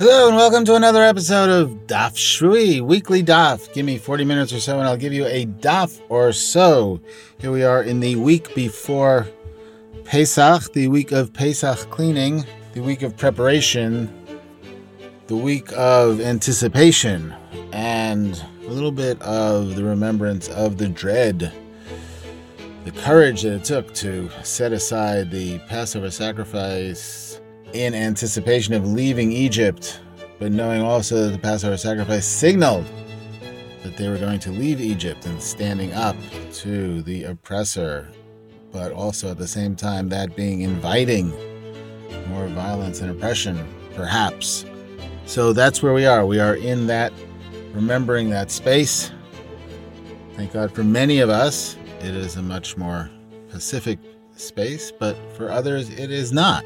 Hello and welcome to another episode of Daf Shavui, weekly Daf. Give me 40 minutes or so and I'll give you a Daf or so. Here we are in the week before Pesach, the week of Pesach cleaning, the week of preparation, the week of anticipation, and a little bit of the remembrance of the dread, the courage that it took to set aside the Passover sacrifice in anticipation of leaving Egypt, but knowing also that the Passover sacrifice signaled that they were going to leave Egypt and standing up to the oppressor, but also at the same time that being inviting more violence and oppression, perhaps. So that's where we are. We are in that, remembering that space. Thank God for many of us, it is a much more pacific space, but for others, it is not.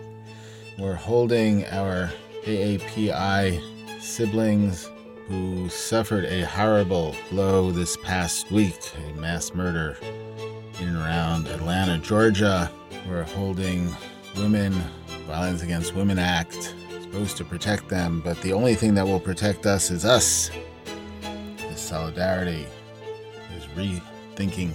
We're holding our AAPI siblings who suffered a horrible blow this past week a mass murder in and around Atlanta, Georgia. We're holding Women, Violence Against Women Act, supposed to protect them, but the only thing that will protect us is us. This solidarity is rethinking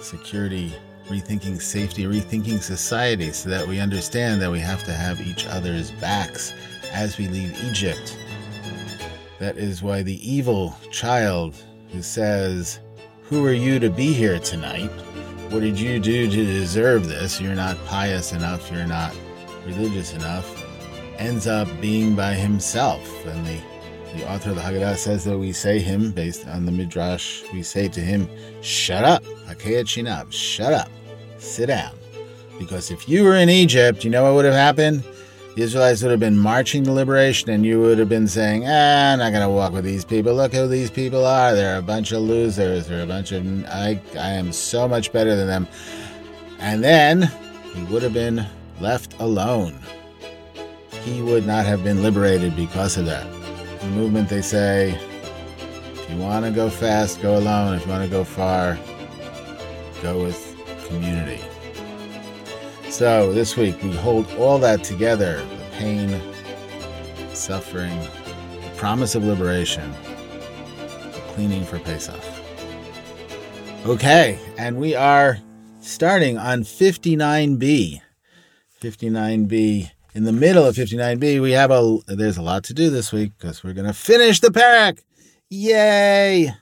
security rethinking safety, rethinking society, so that we understand that we have to have each other's backs as we leave Egypt. That is why the evil child who says, Who are you to be here tonight? What did you do to deserve this? You're not pious enough, you're not religious enough, ends up being by himself. And the the author of the Haggadah says that we say him, based on the Midrash, we say to him, Shut up, Hakeyat Shinab, shut up, sit down. Because if you were in Egypt, you know what would have happened? The Israelites would have been marching to liberation, and you would have been saying, ah, I'm not going to walk with these people. Look who these people are. They're a bunch of losers. They're a bunch of, I, I am so much better than them. And then he would have been left alone. He would not have been liberated because of that the movement, they say if you want to go fast, go alone. If you want to go far, go with community. So this week, we hold all that together the pain, suffering, the promise of liberation, the cleaning for Pesach. Okay, and we are starting on 59b. 59b in the middle of 59b, we have a there's a lot to do this week because we're going to finish the parak. Yay!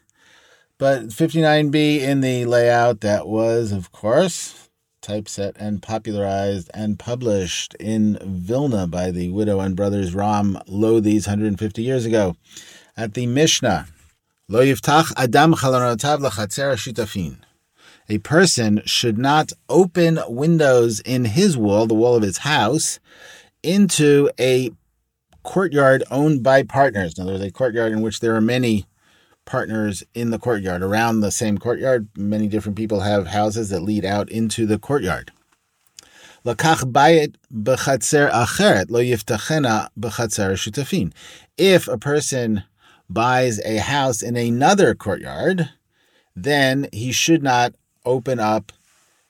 But 59b in the layout that was, of course, typeset and popularized and published in Vilna by the widow and brothers Ram Lodhi's 150 years ago at the Mishnah. Lo yiftach adam chalonotav lachatzer shutafin. A person should not open windows in his wall, the wall of his house, into a courtyard owned by partners. In other words, a courtyard in which there are many partners in the courtyard. Around the same courtyard, many different people have houses that lead out into the courtyard. If a person buys a house in another courtyard, then he should not open up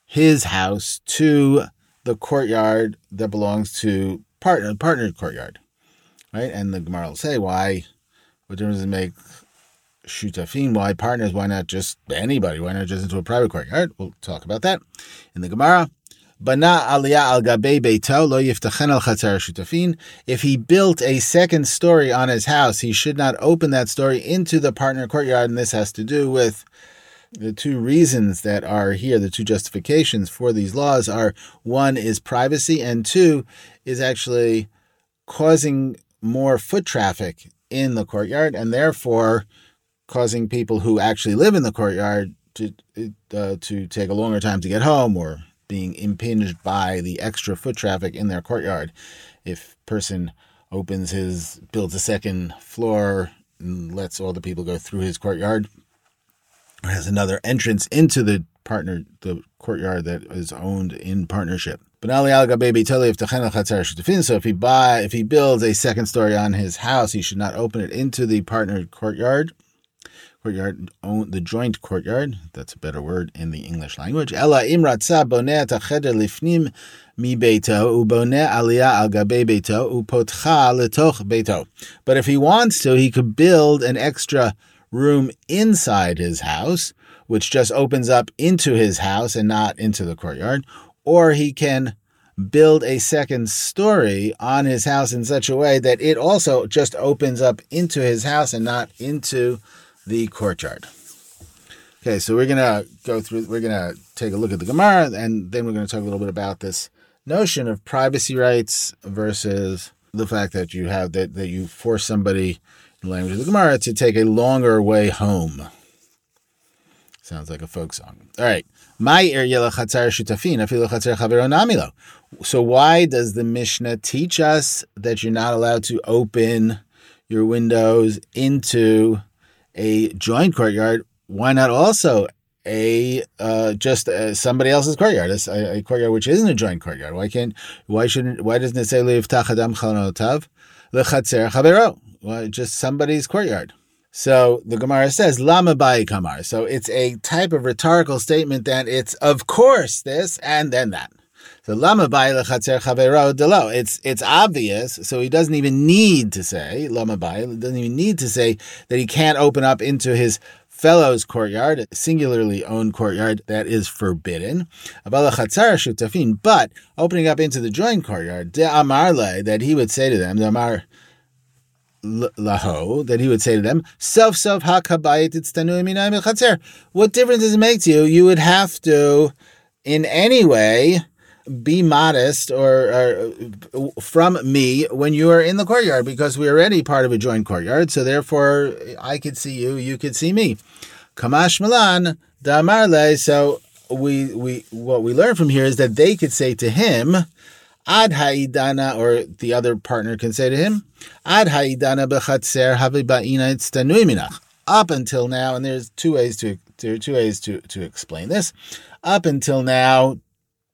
his house to the courtyard that belongs to partner partnered courtyard, right? And the Gemara will say, why? What difference does it make? Shutafin, why partners? Why not just anybody? Why not just into a private courtyard? We'll talk about that in the Gemara. Bana aliyah al gabe beito lo yiftachen al chatzar shutafin. If he built a second story on his house, he should not open that story into the partner courtyard, and this has to do with the two reasons that are here, the two justifications for these laws are one is privacy, and two is actually causing more foot traffic in the courtyard, and therefore causing people who actually live in the courtyard to uh, to take a longer time to get home or being impinged by the extra foot traffic in their courtyard. If person opens his builds a second floor and lets all the people go through his courtyard, or has another entrance into the partner the courtyard that is owned in partnership. So if he buy if he builds a second story on his house, he should not open it into the partner courtyard. Courtyard, own the joint courtyard. That's a better word in the English language. Ella imratza boneh cheder lifnim mi beito uboneh aliyah al gabe beito upotcha letoch beito. But if he wants to, he could build an extra room inside his house, which just opens up into his house and not into the courtyard, or he can build a second story on his house in such a way that it also just opens up into his house and not into the courtyard. Okay, so we're gonna go through. We're gonna take a look at the Gemara, and then we're gonna talk a little bit about this notion of privacy rights versus the fact that you have that that you force somebody in the language of the Gemara to take a longer way home. Sounds like a folk song. All right. My shutafin So why does the Mishnah teach us that you're not allowed to open your windows into a joint courtyard? Why not also a uh, just uh, somebody else's courtyard, a, a, courtyard which isn't a joint courtyard? Why can't? Why shouldn't? Why doesn't it say leivtach adam chalonotav lechatzer chavero? Why just somebody's courtyard? So the Gemara says, Lama bai kamar. So it's a type of rhetorical statement that it's of course this and then that. So lama bai lechatzer chavero delo. It's it's obvious. So he doesn't even need to say lama bai. Doesn't even need to say that he can't open up into his fellow's courtyard, a singularly owned courtyard that is forbidden. But opening up into the joint courtyard, de amarle, that he would say to them, the amar laho that he would say to them, self self What difference does it make to you? You would have to, in any way, be modest or, or, from me when you are in the courtyard because we're already part of a joint courtyard. So therefore, I could see you, you could see me. Kamash Milan damarle. So we we what we learn from here is that they could say to him, Ad haidana, or the other partner can say to him, Ad haidana bechatzer havibaina. Up until now, and there's two ways to there are two ways to, to explain this. Up until now,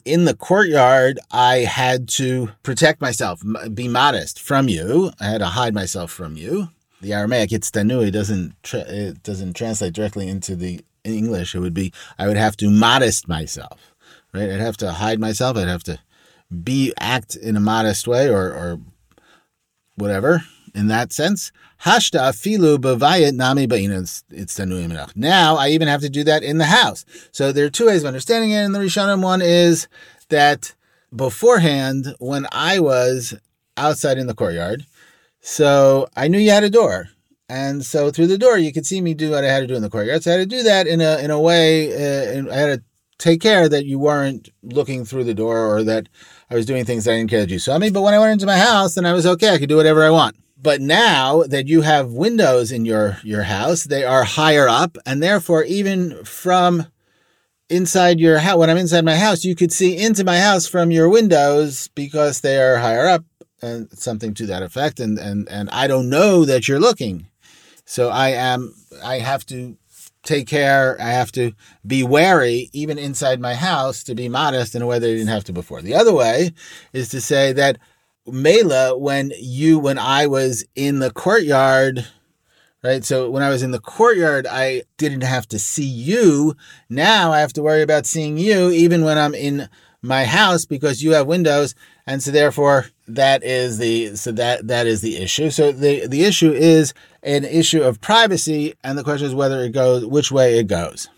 in the courtyard, I had to protect myself, be modest from you. I had to hide myself from you. The Aramaic itztanui doesn't tra- it doesn't translate directly into the English. It would be I would have to modest myself, right? I'd have to hide myself. I'd have to be act in a modest way or or whatever in that sense. Hashta filu bavayit nami it's Now I even have to do that in the house. So there are two ways of understanding it. And the Rishonim one is that beforehand, when I was outside in the courtyard, so I knew you had a door. And so through the door, you could see me do what I had to do in the courtyard. So I had to do that in a in a way. Uh, I had to take care that you weren't looking through the door or that I was doing things that I didn't care that you saw me. But when I went into my house, then I was okay. I could do whatever I want. But now that you have windows in your, your house, they are higher up. And therefore, even from inside your house, when I'm inside my house, you could see into my house from your windows because they are higher up and something to that effect. And, and, and I don't know that you're looking. So I am, I have to take care. I have to be wary, even inside my house, to be modest in a way that I didn't have to before. The other way is to say that Mela, when you, when I was in the courtyard, right? So when I was in the courtyard, I didn't have to see you. Now I have to worry about seeing you, even when I'm in my house because you have windows. And so therefore that is the so that that is the issue. So the the issue is an issue of privacy and the question is whether it goes which way it goes.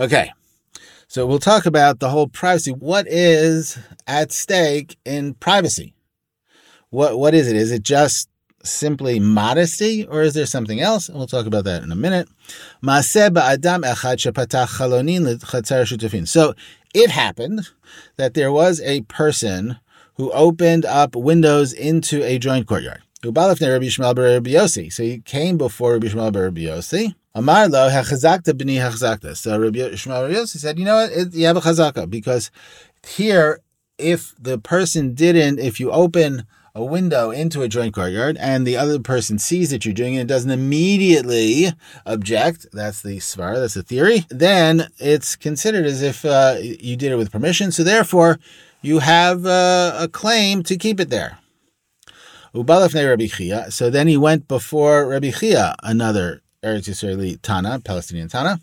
Okay. So we'll talk about the whole privacy. What is at stake in privacy what what is it is it just simply modesty or is there something else? And we'll talk about that in a minute. So it happened that there was a person who opened up windows into a joint courtyard. So he came before Rabbi Shmuel bar Rabbi Yossi. Amar lo b'ni. So Rabbi Shmuel bar Yossi said, you know what, it, you have a chazaka because here, if the person didn't, if you open a window into a joint courtyard and the other person sees that you're doing it and doesn't immediately object, that's the svar, that's the theory, then it's considered as if uh, you did it with permission. So therefore, you have uh, a claim to keep it there. So then he went before Rabbi Chia, another Eretz Yisraeli Tana, Palestinian Tana.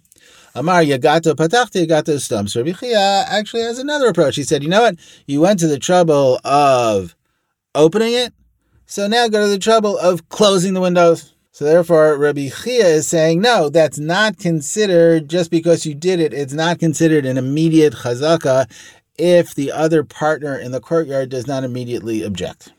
Amar Yagato Patachti Yagato Stam. So Rabbi Chia actually has another approach. He said, you know what? You went to the trouble of opening it, so now go to the trouble of closing the windows. So therefore, Rabbi Chia is saying, no, that's not considered just because you did it. It's not considered an immediate chazaka if the other partner in the courtyard does not immediately object.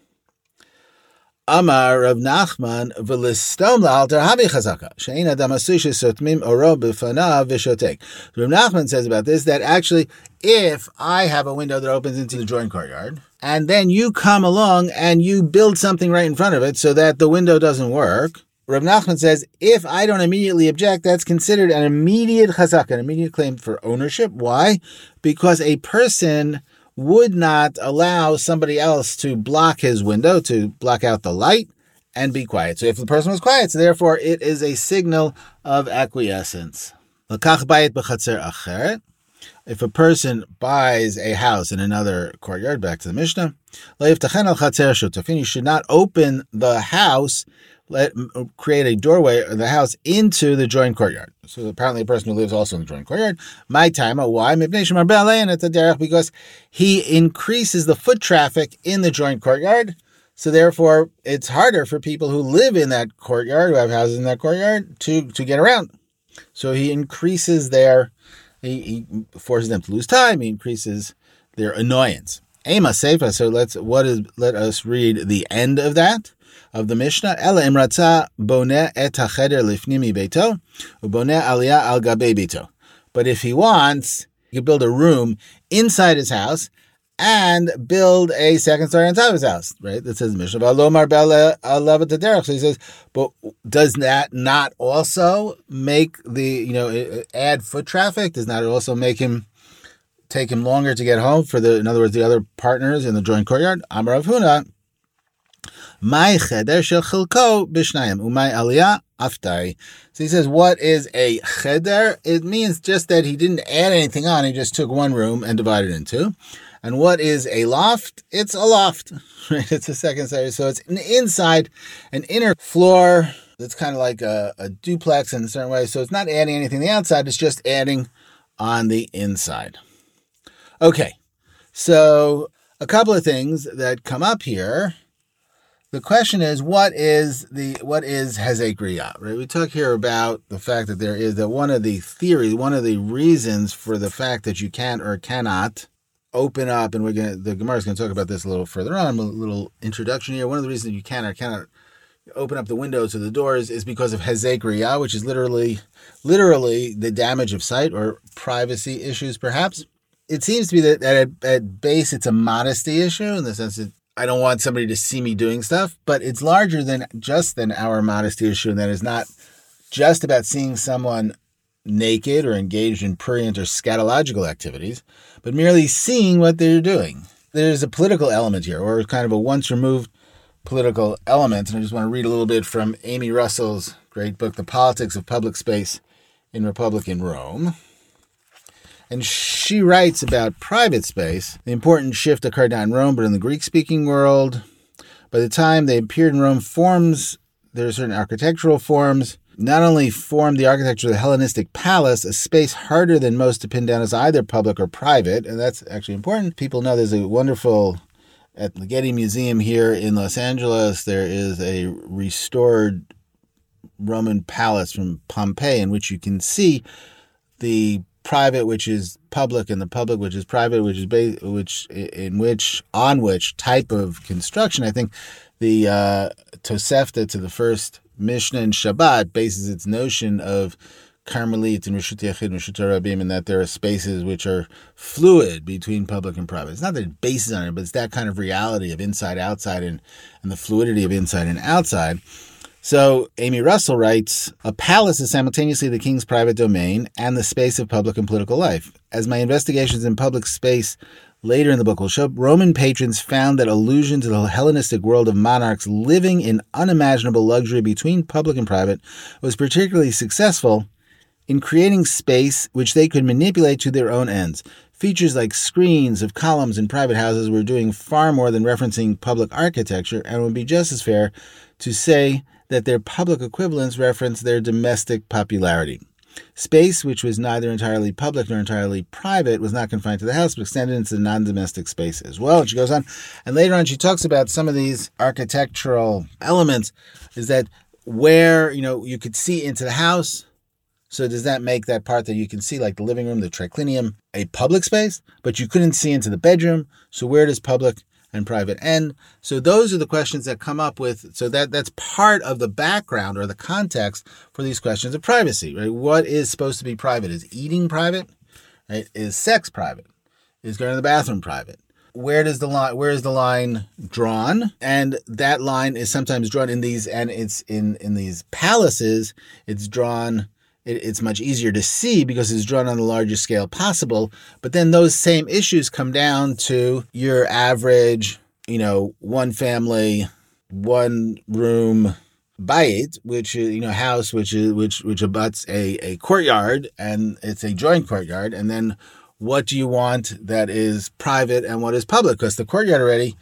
Amar Rav Nachman v'listom la'alter habi chazaka she'in adam asush sotmim oro b'fanav v'shotek. Rav Nachman says about this that actually, if I have a window that opens into the joint courtyard, and then you come along and you build something right in front of it so that the window doesn't work, Rav Nachman says, if I don't immediately object, that's considered an immediate chazaka, an immediate claim for ownership. Why? Because a person would not allow somebody else to block his window, to block out the light, and be quiet. So if the person was quiet, so therefore it is a signal of acquiescence. If a person buys a house in another courtyard, back to the Mishnah, you should not open the house let uh, create a doorway of the house into the joint courtyard. So apparently, a person who lives also in the joint courtyard. My time, why? Because he increases the foot traffic in the joint courtyard. So therefore, it's harder for people who live in that courtyard, who have houses in that courtyard, to to get around. So he increases their, he, he forces them to lose time. He increases their annoyance. Ema Sefa. So let's what is let us read the end of that of the Mishnah, Ela imratza boneh et hacheder lifnimi beito, uboneh aliyah al gabe beito. But if he wants, he could build a room inside his house and build a second story on top of his house, right? That says Mishnah. So he says, but does that not also make the, you know, add foot traffic? Does not also make him take him longer to get home for the, in other words, the other partners in the joint courtyard? Amar Rav Huna, my cheder shel chilko b'shnayim umay aliyah aftari. So he says, what is a cheder? It means just that he didn't add anything on. He just took one room and divided it in two. And what is a loft? It's a loft, right? It's a second story. So it's an inside, an inner floor that's kind of like a, a duplex in a certain way. So it's not adding anything the outside. It's just adding on the inside. Okay. So a couple of things that come up here the question is what is the what is Hezek Re'iyah right? We talk here about the fact that there is that one of the theories one of the reasons for the fact that you can or cannot open up and we're going the gemara is going to talk about this a little further on a little introduction here. One of the reasons you can or cannot open up the windows or the doors is because of Hezek Re'iyah which is literally literally the damage of sight or privacy issues perhaps. It seems to be that at, at base it's a modesty issue in the sense that I don't want somebody to see me doing stuff, but it's larger than just than our modesty issue. And that is not just about seeing someone naked or engaged in prurient or scatological activities, but merely seeing what they're doing. There's a political element here, or kind of a once removed political element. And I just want to read a little bit from Amy Russell's great book, The Politics of Public Space in Republican Rome. And she writes about private space. The important shift occurred not in Rome, but in the Greek speaking world. By the time they appeared in Rome, forms, there are certain architectural forms, not only formed the architecture of the Hellenistic palace, a space harder than most to pin down as either public or private, and that's actually important. People know there's a wonderful at the Getty Museum here in Los Angeles, there is a restored Roman palace from Pompeii in which you can see the private, which is public, and the public, which is private, which is ba- which in which on which type of construction. I think the uh, Tosefta to the first Mishnah in Shabbat bases its notion of Carmelit and Rishut Yachid and Rishut Rabim, and that there are spaces which are fluid between public and private. It's not that it bases on it, but it's that kind of reality of inside, outside, and, and the fluidity of inside and outside. So Amy Russell writes, a palace is simultaneously the king's private domain and the space of public and political life. As my investigations in public space later in the book will show, Roman patrons found that allusion to the Hellenistic world of monarchs living in unimaginable luxury between public and private was particularly successful in creating space which they could manipulate to their own ends. Features like screens of columns in private houses were doing far more than referencing public architecture and would be just as fair to say that their public equivalents reference their domestic popularity. Space, which was neither entirely public nor entirely private, was not confined to the house, but extended into non domestic space as well. And she goes on, and later on, she talks about some of these architectural elements is that where, you know, you could see into the house. So does that make that part that you can see, like the living room, the triclinium, a public space, but you couldn't see into the bedroom? So where does public and private And So those are the questions that come up with. So that that's part of the background or the context for these questions of privacy. Right? What is supposed to be private? Is eating private? Right? Is sex private? Is going to the bathroom private? Where does the line? Where is the line drawn? And that line is sometimes drawn in these, and it's in in these palaces. It's drawn it's much easier to see because it's drawn on the largest scale possible. But then those same issues come down to your average, you know, one family, one room bayit, which is you know house, which is which which abuts a a courtyard, and it's a joint courtyard, and then what do you want that is private and what is public? Because the courtyard already,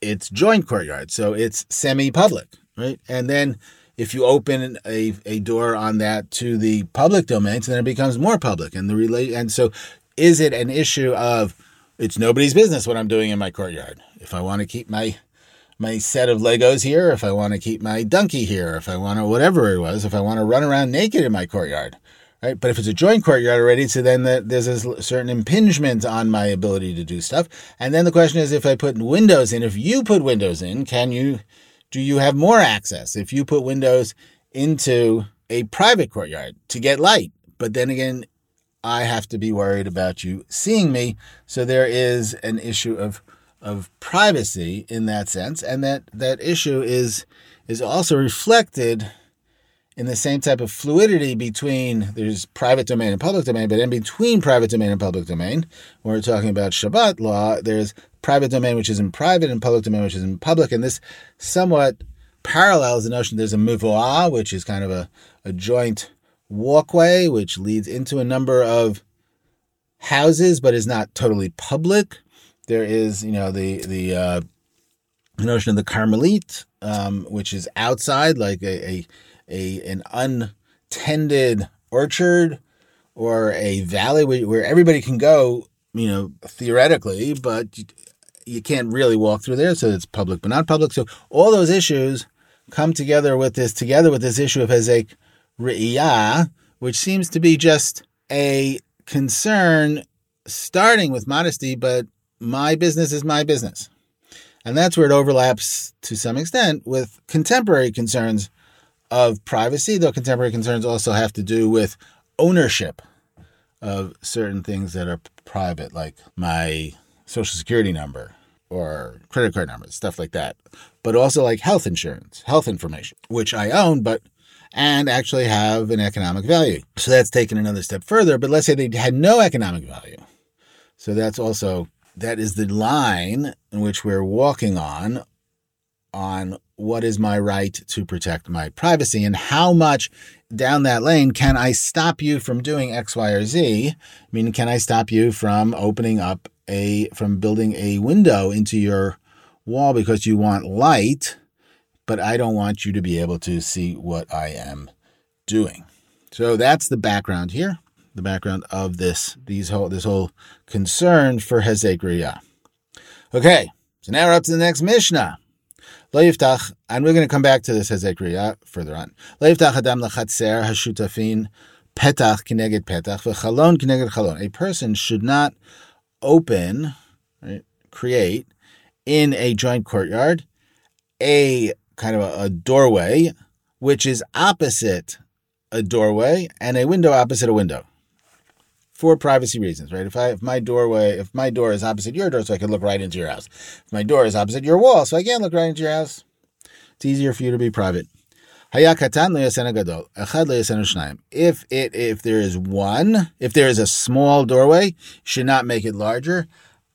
it's joint courtyard, so it's semi-public, right? And then if you open a, a door on that to the public domain, then it becomes more public. And the relate and so is it an issue of it's nobody's business what I'm doing in my courtyard? If I want to keep my my set of Legos here, if I want to keep my donkey here, if I want to whatever it was, if I want to run around naked in my courtyard, right? But if it's a joint courtyard already, so then the, there's a certain impingement on my ability to do stuff. And then the question is, if I put windows in, if you put windows in, can you do you have more access if you put windows into a private courtyard to get light? But then again, I have to be worried about you seeing me. So there is an issue of of privacy in that sense, and that that issue is is also reflected in the same type of fluidity between there's private domain and public domain, but in between private domain and public domain, when we're talking about Shabbat law, there's private domain which is in private and public domain which is in public, and this somewhat parallels the notion there's a muvoah, which is kind of a, a joint walkway which leads into a number of houses, but is not totally public. There is, you know, the the uh, notion of the Carmelit, um, which is outside, like a, a a an untended orchard or a valley where, where everybody can go, you know, theoretically, but you, can't really walk through there. So it's public, but not public. So all those issues come together with this, together with this issue of Hezek Re'iyah, which seems to be just a concern starting with modesty, but my business is my business. And that's where it overlaps to some extent with contemporary concerns of privacy, though contemporary concerns also have to do with ownership of certain things that are private, like my social security number or credit card numbers, stuff like that. But also like health insurance, health information, which I own, but and actually have an economic value. So that's taken another step further. But let's say they had no economic value. So that's also that is the line in which we're walking on on what is my right to protect my privacy and how much down that lane can I stop you from doing X, Y, or Z? I mean, can I stop you from opening up a, from building a window into your wall because you want light, but I don't want you to be able to see what I am doing. So that's the background here, the background of this, these whole, this whole concern for Hezek Okay, so now we're up to the next Mishnah. Lo yiftach, and we're going to come back to this Hezek Re'iyah further on. Lo yiftach adam lachatzer hashutafin petach kineged petach v'chalon kineged chalon. A person should not open, right, create in a joint courtyard a kind of a, a doorway which is opposite a doorway and a window opposite a window for privacy reasons, right? If I if my doorway if my door is opposite your door, so I can look right into your house. If my door is opposite your wall, so I can't look right into your house. It's easier for you to be private. If it if there is one, if there is a small doorway, should not make it larger.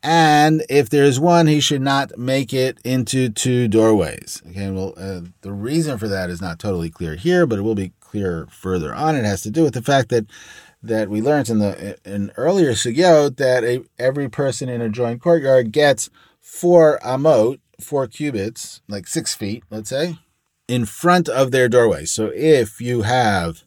And if there is one, he should not make it into two doorways. Okay, well, uh, the reason for that is not totally clear here, but it will be clear further on. It has to do with the fact that that we learned in the in earlier sugyot that a, every person in a joint courtyard gets four amot, four cubits, like six feet, let's say, in front of their doorway. So if you have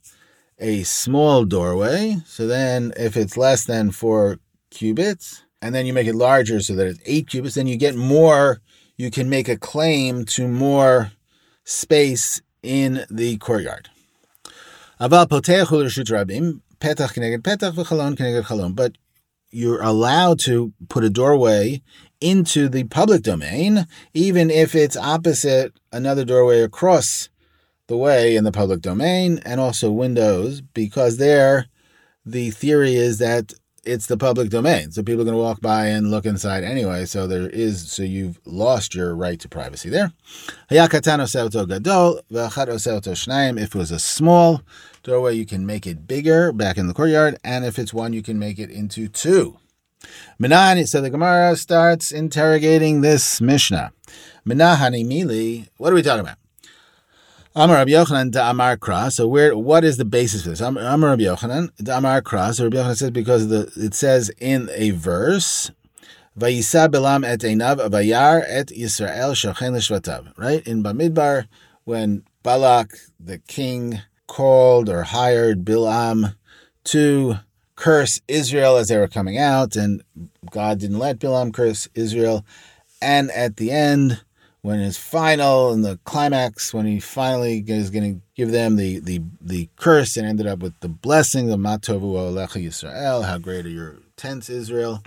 a small doorway, so then if it's less than four cubits, and then you make it larger so that it's eight cubits, then you get more, you can make a claim to more space in the courtyard. But you're allowed to put a doorway into the public domain, even if it's opposite another doorway across the way in the public domain, and also windows, because there the theory is that it's the public domain. So people are going to walk by and look inside anyway. So there is, so you've lost your right to privacy there. If it was a small doorway, you can make it bigger back in the courtyard. And if it's one, you can make it into two. Minahani, so the Gemara starts interrogating this Mishnah. Minahani Mili, what are we talking about? Amar Rabbi Yochanan da Amar Kra. So where what is the basis for this? Amar Rabbi Yochanan da Amar Kra. So Rabbi Yochanan says because the it says in a verse, Vayisa Bilam et Einav Vayar et Yisrael Shochen L'Shvatav. Right in Bamidbar, when Balak the king called or hired Bilam to curse Israel as they were coming out, and God didn't let Bilam curse Israel. And at the end, when it's final and the climax, when he finally is going to give them the, the, the curse and ended up with the blessing, the Matovu Olecha Yisrael, how great are your tents, Israel.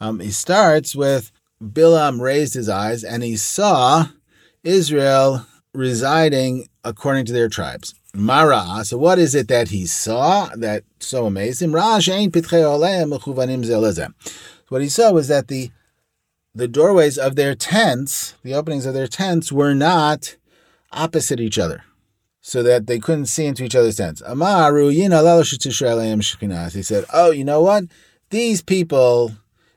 Um, he starts with Bilam raised his eyes and he saw Israel residing according to their tribes. Mara. So what is it that he saw that so amazed him? What he saw was that the the doorways of their tents, the openings of their tents, were not opposite each other, so that they couldn't see into each other's tents. Amaru, He said, "Oh, you know what? These people,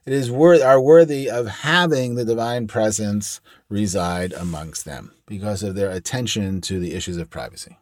it is worth are worthy of having the divine presence reside amongst them because of their attention to the issues of privacy."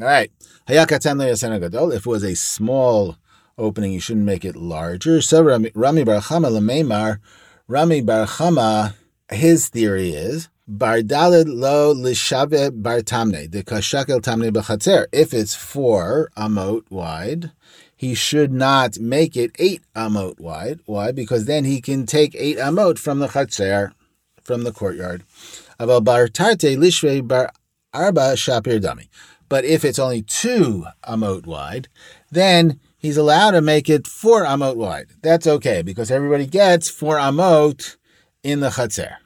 All right, if it was a small opening, you shouldn't make it larger. So Rami Bar Chama Rami Bar Chama, his theory is Bar Dalid lo lishave bar tamne de kashakel tamne b'chatzer. If it's four amot wide, he should not make it eight amot wide. Why? Because then he can take eight amot from the chatzer, from the courtyard. Aval bar tarte lishve bar arba shapir dami. But if it's only two amot wide, then he's allowed to make it four amot wide. That's okay because everybody gets four amot in the chatzer.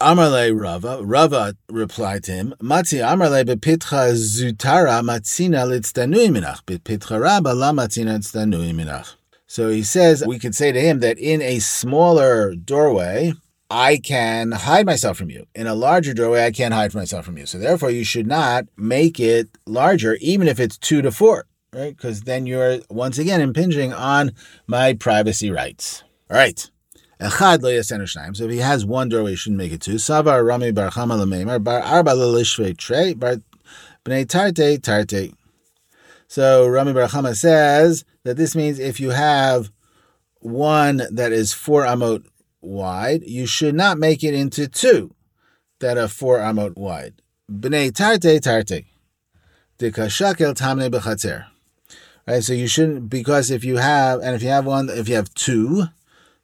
Amarle Rava, Rava replied to him, Matzi Amarle bepitcha zutara matzina litzdanui minach, bepitcha rabba la matzina litzdanui minach. So he says, we could say to him that in a smaller doorway, I can hide myself from you. In a larger doorway, I can't hide myself from you. So therefore, you should not make it larger, even if it's two to four right? Because then you're once again impinging on my privacy rights. All right. Echad lo yasenu So if he has one doorway, he shouldn't make it two. Savar Rami bar Chama bar arba lelishve trey bar bnei tarte tarte. So Rami bar Chama says that this means if you have one that is four amot wide, you should not make it into two that are four amot wide. Bnei tarte tarte. Dikashakel tamne bechatzer right? So you shouldn't because if you have and if you have one, if you have two,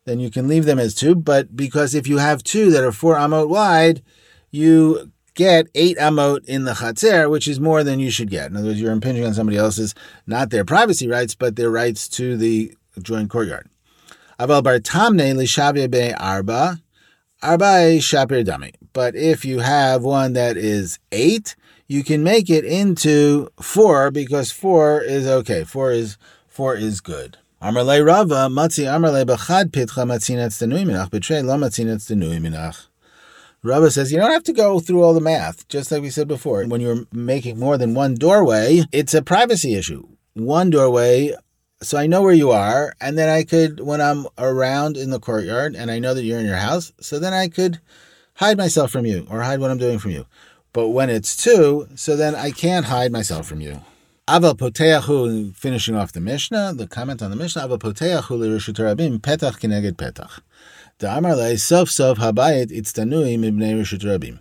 then you can leave them as two. But because if you have two that are four amot wide, you get eight amot in the chatzer, which is more than you should get. In other words, you're impinging on somebody else's not their privacy rights, but their rights to the joint courtyard. Aval be arba, arba shapir dami. But if you have one that is eight, you can make it into four because four is okay. Four is four is good. Amarle Rava matzi b'chad pitcha matzinetz denui minach betray lo matzinetz denui minach. Rava says you don't have to go through all the math, just like we said before. When you're making more than one doorway, it's a privacy issue. One doorway, so I know where you are, and then I could, when I'm around in the courtyard, and I know that you're in your house, so then I could hide myself from you or hide what I'm doing from you. But when it's two, so then I can't hide myself from you. Aval poteachu, finishing off the Mishnah, the comment on the Mishnah, Aval poteachu l'rishut rabim petach kineged petach. Da'amar le sof sof habayit itztanui mibnei rishut rabim.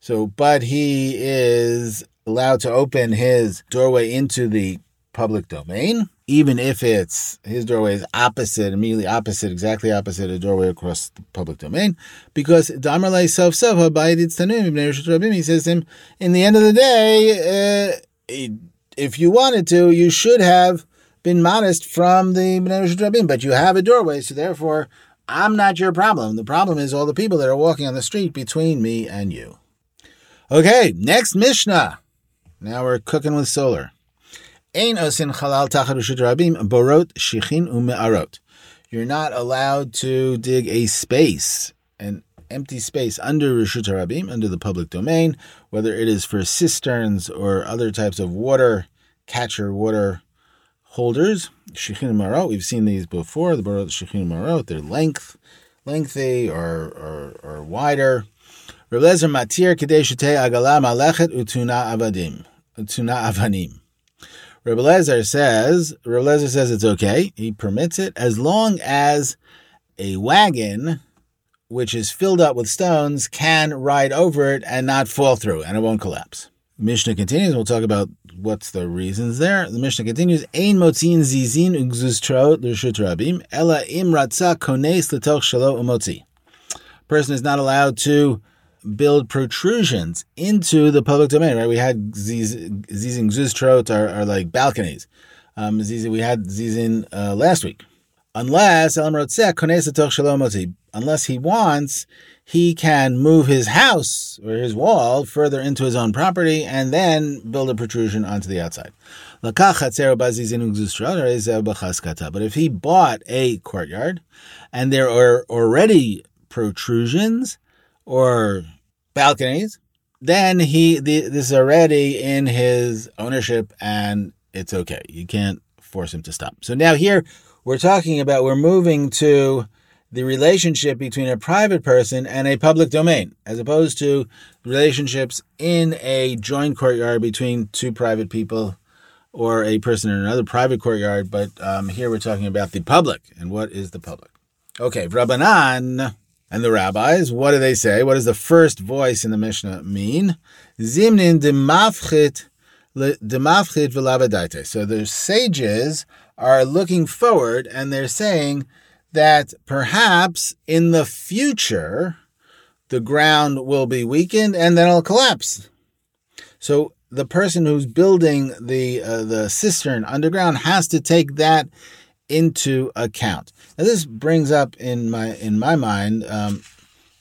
So, but he is allowed to open his doorway into the public domain, even if it's his doorway is opposite, immediately opposite, exactly opposite a doorway across the public domain, because Damarlai Sof Tanuim, he says him, in the end of the day, uh, if you wanted to, you should have been modest from the Rabim, but you have a doorway, so therefore I'm not your problem. The problem is all the people that are walking on the street between me and you. Okay, next Mishnah. Now we're cooking with solar. Ein osin rabim borot shichin ume'arot. You're not allowed to dig a space, an empty space under Rishut Rabim, under the public domain, whether it is for cisterns or other types of water catcher water holders. Shichin Marot, we've seen these before. The Barot Shichin Marot, their length, lengthy or, or, or wider. Matir Utuna Avadim. Utuna Avanim. Rebelezer says, Rebelezer says it's okay. He permits it as long as a wagon which is filled up with stones can ride over it and not fall through and it won't collapse. Mishnah continues. We'll talk about what's the reasons there. The Mishnah continues. Ein motzin zizin rabim ela im ratza kones l'toch shalo umotzi. Person is not allowed to build protrusions into the public domain. Right? We had zizin zuztrot are, are like balconies. Um, we had zizin uh, last week. Unless unless he wants he can move his house or his wall further into his own property and then build a protrusion onto the outside. But if he bought a courtyard and there are already protrusions or balconies, then he this is already in his ownership and it's okay. You can't force him to stop. So now here we're talking about we're moving to the relationship between a private person and a public domain, as opposed to relationships in a joint courtyard between two private people or a person in another private courtyard. But um, here we're talking about the public. And what is the public? Okay, Rabbanan and the rabbis, what do they say? What does the first voice in the Mishnah mean? Zimnin demafchit So the sages are looking forward and they're saying that perhaps in the future the ground will be weakened and then it'll collapse. So the person who's building the uh, the cistern underground has to take that into account. Now this brings up in my in my mind, um,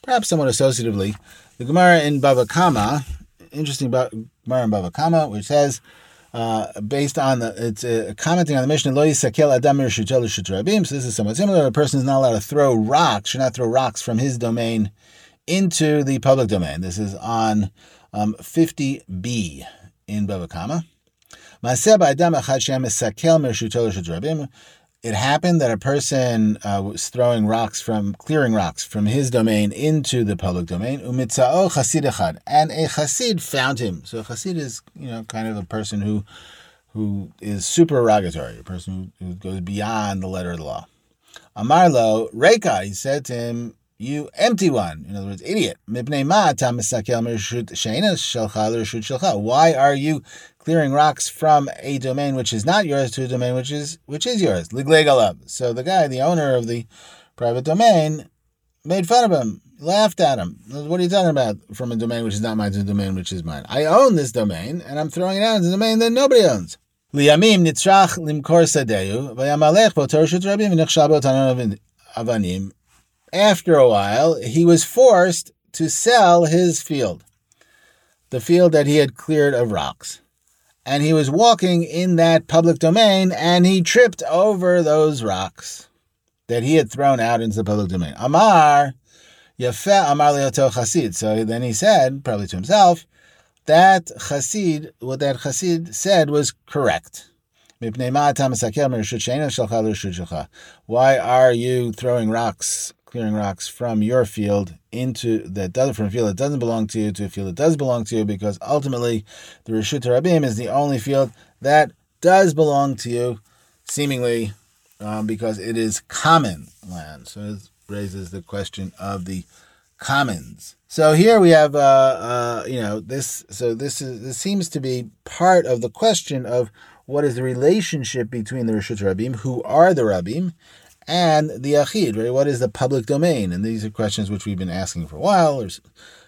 perhaps somewhat associatively, the Gemara in Bava Kama, interesting about Gemara in Bava Kama, which says uh, based on the it's uh, commenting on the Mishnah Lo Yisakel Adam Rabim. So this is somewhat similar. A person is not allowed to throw rocks, should not throw rocks from his domain into the public domain. This is on um, 50b in Bava Kama it happened that a person uh, was throwing rocks from, clearing rocks from his domain into the public domain. Umitzao chasid echad, and a chasid found him. So chasid is, you know, kind of a person who, who is supererogatory, a person who, who goes beyond the letter of the law. Amarlo Reka, he said to him, you empty one. In other words, idiot. Why are you clearing rocks from a domain which is not yours to a domain which is which is yours? So the guy, the owner of the private domain, made fun of him, laughed at him. What are you talking about? From a domain which is not mine to a domain which is mine. I own this domain, and I'm throwing it out as a domain that nobody owns. Liyamim nitzrach limkor sadeu vayamalech botor shut rabim v'nechshal avanim after a while, he was forced to sell his field, the field that he had cleared of rocks. And he was walking in that public domain and he tripped over those rocks that he had thrown out into the public domain. Amar, Yafeh Amar Leoto Chasid. So then he said, probably to himself, that Chasid, what that Chasid said was correct. Why are you throwing rocks clearing rocks from your field into that does from a field that doesn't belong to you to a field that does belong to you, because ultimately the Rishut Rabim is the only field that does belong to you, seemingly um, because it is common land. So it raises the question of the commons. So here we have, uh, uh, you know, this. So this is this seems to be part of the question of what is the relationship between the Rishut Rabim, who are the Rabim, and the Achid, right? What is the public domain? And these are questions which we've been asking for a while. Or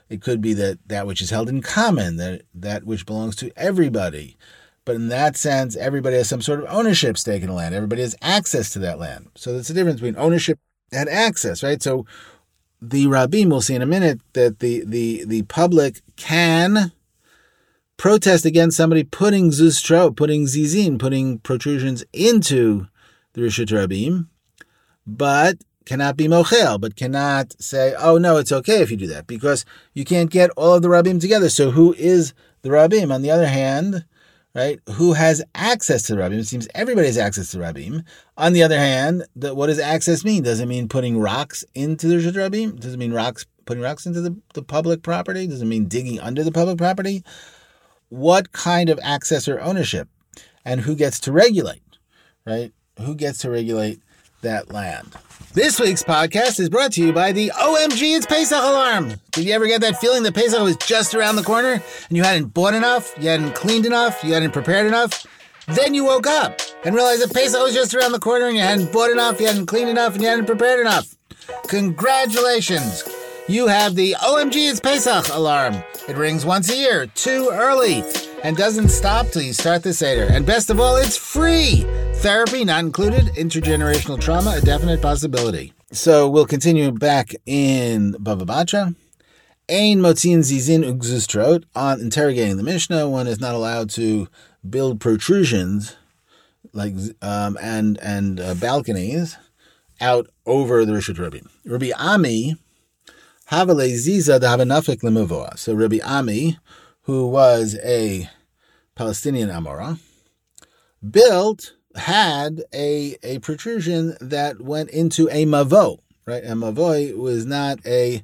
it could be that that which is held in common, that that which belongs to everybody. But in that sense, everybody has some sort of ownership stake in the land. Everybody has access to that land. So there's a difference between ownership and access, right? So the Rabim, we'll see in a minute, that the the the public can protest against somebody putting zustro, putting zizin, putting protrusions into the Rishut Rabim, but cannot be mochel, but cannot say, oh no, it's okay if you do that, because you can't get all of the rabbim together. So who is the rabbim? On the other hand, right, who has access to the Rabim? It seems everybody has access to the rabbim. On the other hand, the, what does access mean? Does it mean putting rocks into the Rabim? Does it mean rocks putting rocks into the, the public property? Does it mean digging under the public property? What kind of access or ownership? And who gets to regulate, right? Who gets to regulate that land? This week's podcast is brought to you by the OMG It's Pesach alarm. Did you ever get that feeling that Pesach was just around the corner and you hadn't bought enough, you hadn't cleaned enough, you hadn't prepared enough? Then you woke up and realized that Pesach was just around the corner and you hadn't bought enough, you hadn't cleaned enough, and you hadn't prepared enough. Congratulations! You have the OMG It's Pesach alarm. It rings once a year, too early, and doesn't stop till you start the Seder. And best of all, it's free! Therapy not included, intergenerational trauma, a definite possibility. So we'll continue back in Bava Batra. Ein motzin zizin ugzustrot on interrogating the Mishnah. One is not allowed to build protrusions like um, and and uh, balconies out over the Rishut Rabim. Rabbi Ami havale ziza dahavanafik lemavoa. So Rabbi Ami, who was a Palestinian Amora, built had a a protrusion that went into a mavo, right? And mavo was not a,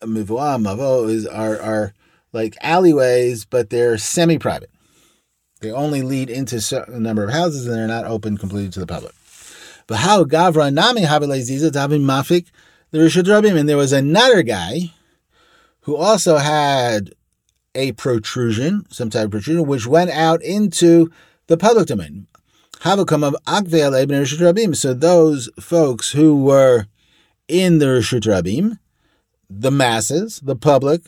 a mivoah. Mavo is are are like alleyways, but they're semi-private. They only lead into a number of houses, and they're not open completely to the public. But how gavra nami haveleziza davim mafik the Rishut Rabim, and there was another guy who also had a protrusion, some type of protrusion, which went out into the public domain. Havakum of Akveil Ibn Rishut Rabim. So those folks who were in the Rishut Rabim, the masses, the public,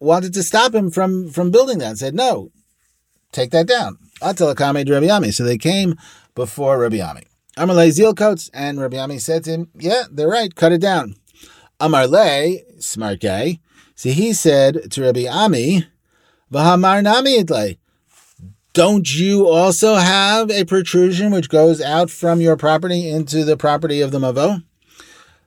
wanted to stop him from, from building that and said, no, take that down. So they came before Rabbi Ami. Amalei Zilkotes, and Rabbi Ami said to him, yeah, they're right, cut it down. Amarle, smart guy, so he said to Rabbi Ami, Vahamar Nami don't you also have a protrusion which goes out from your property into the property of the Mavo?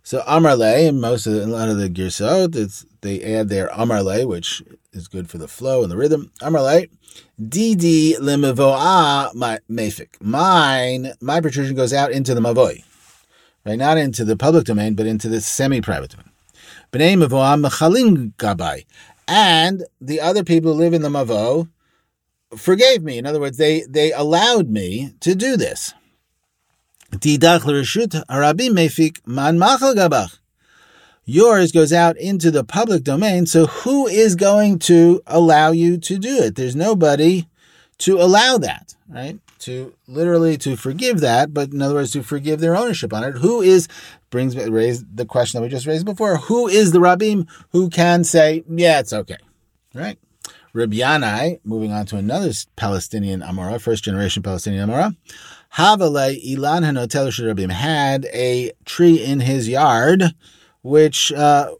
So Amarle, and most of the, a lot of the Girsot, they add their Amarle, which is good for the flow and the rhythm. Amarle, Didi lemavoa mefik. Mine, my protrusion goes out into the Mavoi. Right, not into the public domain, but into the semi-private domain. B'nei mavoa ah, mechalin gabai. And the other people who live in the Mavo, forgave me. In other words, they, they allowed me to do this. Yours goes out into the public domain, so who is going to allow you to do it? There's nobody to allow that, right? To literally to forgive that, but in other words, to forgive their ownership on it. Who is brings raised the question that we just raised before? Who is the Rabim who can say, yeah, it's okay, right? Yanai, moving on to another Palestinian Amora, first generation Palestinian Amora, Havale Ilan Hanotel Rabim had a tree in his yard which uh,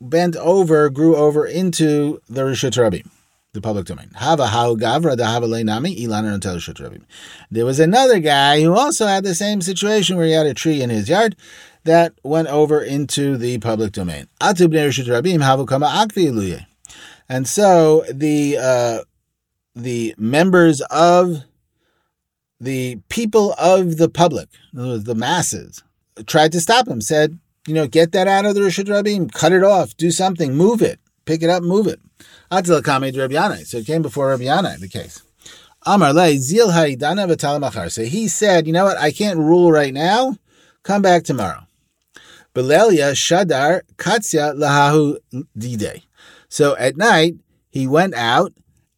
bent over, grew over into the Rishut Rabim, the public domain. There was another guy who also had the same situation where he had a tree in his yard that went over into the public domain. And so the uh, the members of the people of the public, the masses, tried to stop him. Said, you know, get that out of the Rishut Rabim, cut it off, do something, move it, pick it up, move it. So it came before Rabbi Yanai, the case. Amar zil So he said, you know what, I can't rule right now. Come back tomorrow. Belelia Shadar Katsya Lahahu Dide. So at night, he went out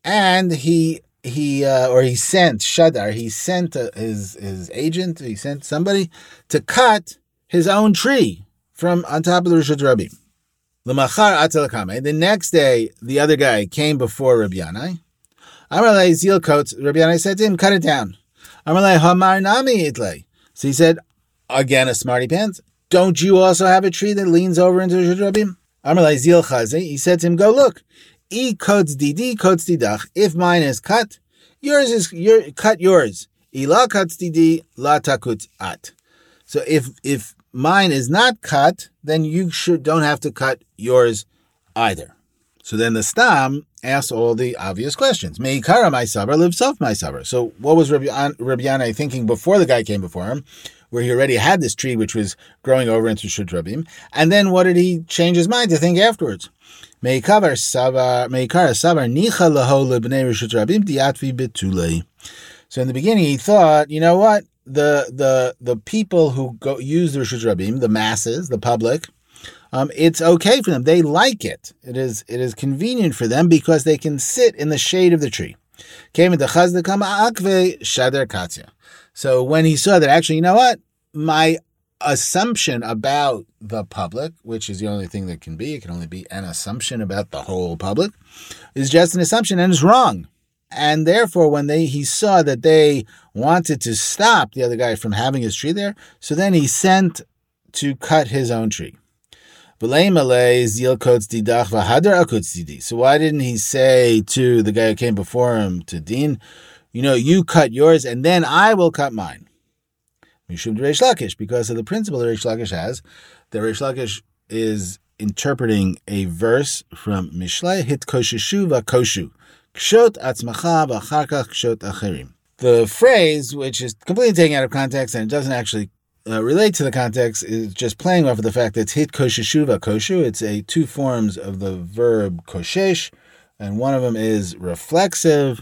and he he uh, or he sent Shadar. He sent uh, his his agent. He sent somebody to cut his own tree from on top of the Rishut Rabim. The next day, the other guy came before Rabbi Yanai. Amalei Zil coats. Rabbi Yanai said to him, "Cut it down." Amalei Hamar Nami Itle. So he said, again, a smarty pants. Don't you also have a tree that leans over into the Rabim? Amalei Zil Chazi. He said to him, "Go look." E coats didi coats didach. If mine is cut, yours is your cut yours. Ila cuts didi la takut at. So if if mine is not cut, then you should don't have to cut yours either. So then the stam asks all the obvious questions. Meikara my sabar live self my sabar. So what was Rabbi, Rabbi thinking before the guy came before him, where he already had this tree which was growing over into Shudrabim, and then what did he change his mind to think afterwards? Meikara sabar meikara sabar nicha laho lebnei Rabim diatvi betulei. So in the beginning he thought, you know what? The the the people who go use the Rishus Rabim, the masses, the public, um, it's okay for them. They like it. It is it is convenient for them because they can sit in the shade of the tree. So when he saw that, actually, you know what? My assumption about the public, which is the only thing that can be, it can only be an assumption about the whole public, is just an assumption and is wrong. And therefore, when they he saw that they wanted to stop the other guy from having his tree there, so then he sent to cut his own tree. So why didn't he say to the guy who came before him, to Dean, you know, you cut yours and then I will cut mine? Because of the principle that Reish Lakish has, that Reish Lakish is interpreting a verse from Mishlei Hit Kosheshu Koshu. Kshot atzmacha kshot acherim. The phrase, which is completely taken out of context and it doesn't actually uh, relate to the context, is just playing off of the fact that it's hit kosheshuva koshu. It's a two forms of the verb koshesh, and one of them is reflexive,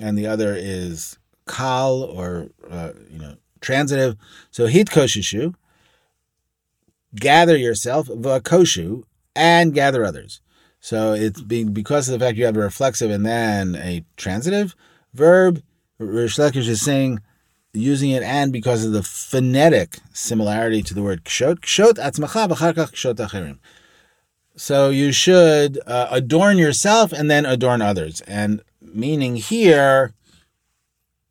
and the other is kal or uh, you know transitive. So hit kosheshu, gather yourself, v'koshu, and gather others. So it's being because of the fact you have a reflexive and then a transitive verb. Reish Lakish is saying using it and because of the phonetic similarity to the word kshot. Kshot atzmacha b'charkach kshot acherim. So you should uh, adorn yourself and then adorn others. And meaning here,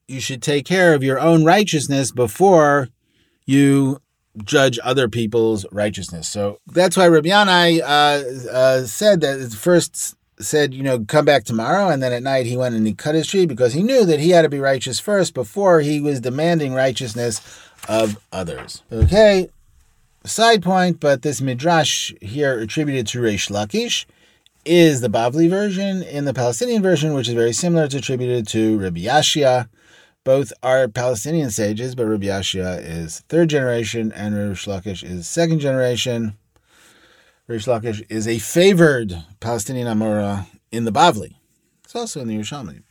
you should take care of your own righteousness before you judge other people's righteousness. So that's why Rabbi Yanai uh, uh, said that first said, you know, come back tomorrow, and then at night he went and he cut his tree because he knew that he had to be righteous first before he was demanding righteousness of others. Okay, side point, but this midrash here attributed to Reish Lakish is the Bavli version. In the Palestinian version, which is very similar, it's attributed to Rabbi Yashia. Both are Palestinian sages, but Rabbi Yashia is third generation and Rabbi Lakish is second generation. Reish Lakish is a favored Palestinian Amora in the Bavli. It's also in the Yerushalmi.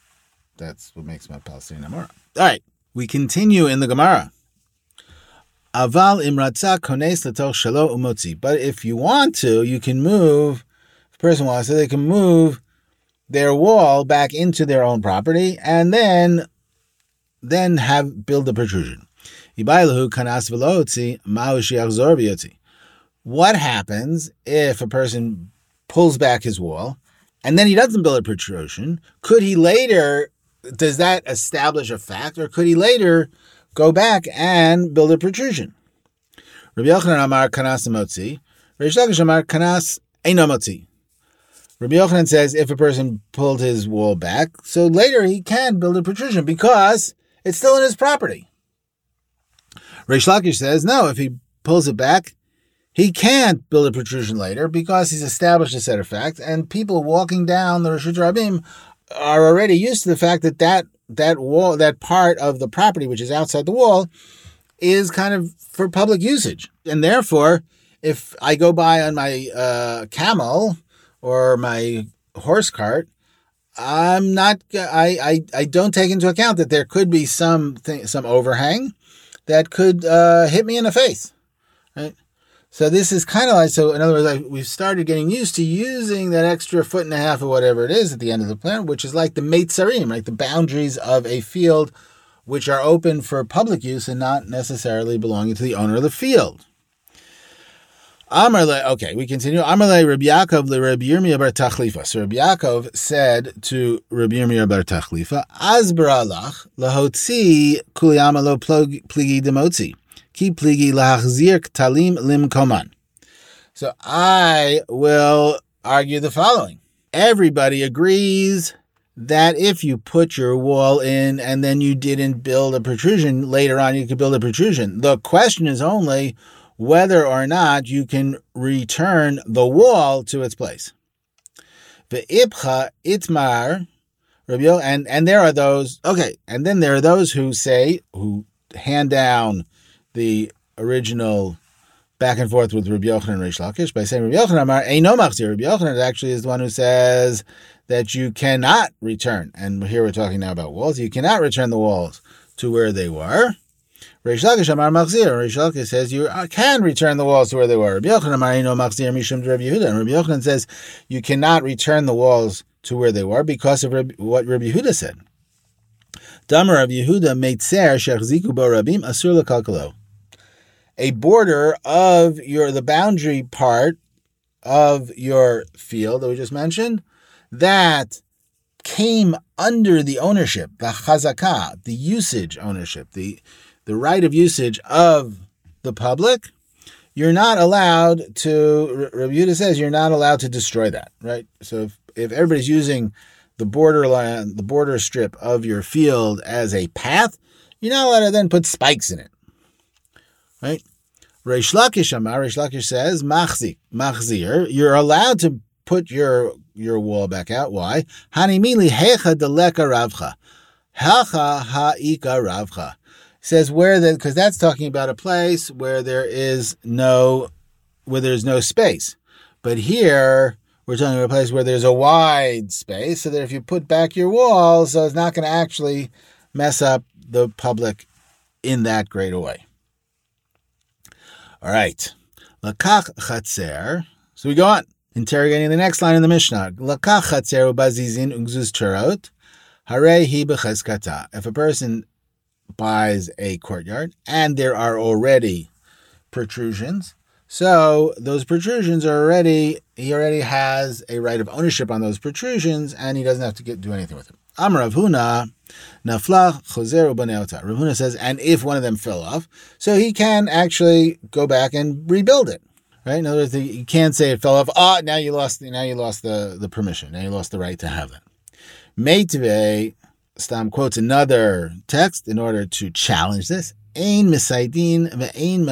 That's what makes him a Palestinian Amora. All right, we continue in the Gemara. Aval imratza kones letoch shalo umotzi. But if you want to, you can move. If a person wants to, they can move their wall back into their own property and then then have build a protrusion. What happens if a person pulls back his wall and then he doesn't build a protrusion? Could he later, does that establish a fact, or could he later go back and build a protrusion? Rabbi Yochanan Amar Kanas Motzi, Lakish Amar Kanas Einomotzi. Rabbi Yochanan says if a person pulled his wall back, so later he can build a protrusion because it's still in his property. Reish Lakish says, no, if he pulls it back, he can't build a protrusion later because he's established a set of facts, and people walking down the Rishut Rabim are already used to the fact that that that wall, that part of the property which is outside the wall, is kind of for public usage, and therefore, if I go by on my uh, camel or my horse cart I'm not. I, I I don't take into account that there could be some thing, some overhang that could uh, hit me in the face. Right. So this is kind of like so. In other words, like we've started getting used to using that extra foot and a half or whatever it is at the end of the plant, which is like the meitzarim, like the boundaries of a field, which are open for public use and not necessarily belonging to the owner of the field. Amarle, okay, we continue. Amarle Rabbi Yaakov le Rabbi Yirmiyah bar Tachlifa. So Rabbi Yaakov said to Rabbi Yirmiyah bar Tachlifa, Azbaralach lahotzi kuliyama lo pligi demotzi. Ki pligi lahachzir ktalim lim koman. So I will argue the following. Everybody agrees that if you put your wall in and then you didn't build a protrusion, later on you could build a protrusion. The question is only whether or not you can return the wall to its place. The ibcha itmar, and and there are those okay, and then there are those who say who hand down the original back and forth with Rabbi Yochanan and Reish Lakish by saying Rabbi Yochanan Amar Eino Machzir. Rabbi Yochanan actually is the one who says that you cannot return, and here we're talking now about walls. You cannot return the walls to where they were. Reish Lakish Amar Machzir. Reish Lakish says you uh, can return the walls to where they were. Rabbi Yochanan Amar Eino Machzir Mishum Rabbi Yehuda. And Rabbi Yochanan says you cannot return the walls to where they were because of what Rabbi Yehuda said. Damar Rav Yehuda Meitzer Shechziku Bo Rabim Asur Lekalkalo. A border of your the boundary part of your field that we just mentioned that came under the ownership, the chazakah, the usage ownership, the the right of usage of the public, you're not allowed to, Rabbi Yehuda says, you're not allowed to destroy that, right? So if, if everybody's using the borderline, the border strip of your field as a path, you're not allowed to then put spikes in it, right? Reish Lakish Amar, Reish Lakish says, machzik, machzir, you're allowed to put your your wall back out. Why? Hanimili hecha deleka ravcha. Hacha ha'ika ravcha says where the because that's talking about a place where there is no where there's no space. But here we're talking about a place where there's a wide space, so that if you put back your walls, so it's not going to actually mess up the public in that great a way. All right. Lakach chatzer. So we go on. Interrogating the next line in the Mishnah. Lakach chatzer ubazizin ungzuz turot. Hare hi If a person buys a courtyard and there are already protrusions. So those protrusions are already he already has a right of ownership on those protrusions and he doesn't have to get do anything with them. Rav Huna, Nafla Baneota. Rav Huna says, and if one of them fell off, so he can actually go back and rebuild it. Right? In other words, you can't say it fell off. Ah, now you lost. Now you lost the, the permission. Now you lost the right to have that. Meitive Stam quotes another text in order to challenge this. Ein ve'ein ve'ein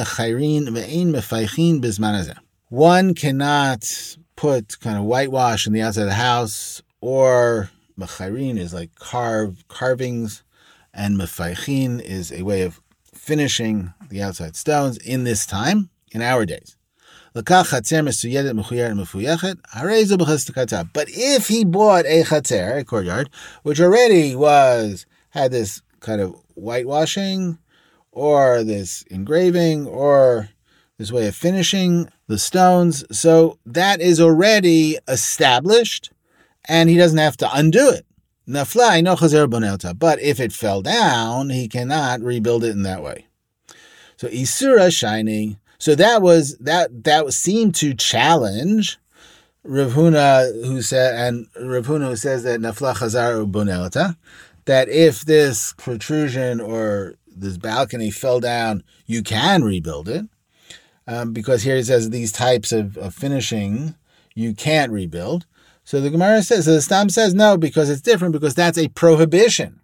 One cannot put kind of whitewash on the outside of the house, or mechayrin is like carve carvings, and mefaychin is a way of finishing the outside stones in this time, in our days. But if he bought a chatzer, a courtyard, which already was had this kind of whitewashing, or this engraving, or this way of finishing the stones, so that is already established, and he doesn't have to undo it. But if it fell down, he cannot rebuild it in that way. So Isura shining so that was that that seemed to challenge Rav Huna, who said, and Rav Huna who says that nafla chazar bonelta, that if this protrusion or this balcony fell down, you can rebuild it, um, because here it says these types of, of finishing you can't rebuild. So the Gemara says, so the Stam says no, because it's different, because that's a prohibition.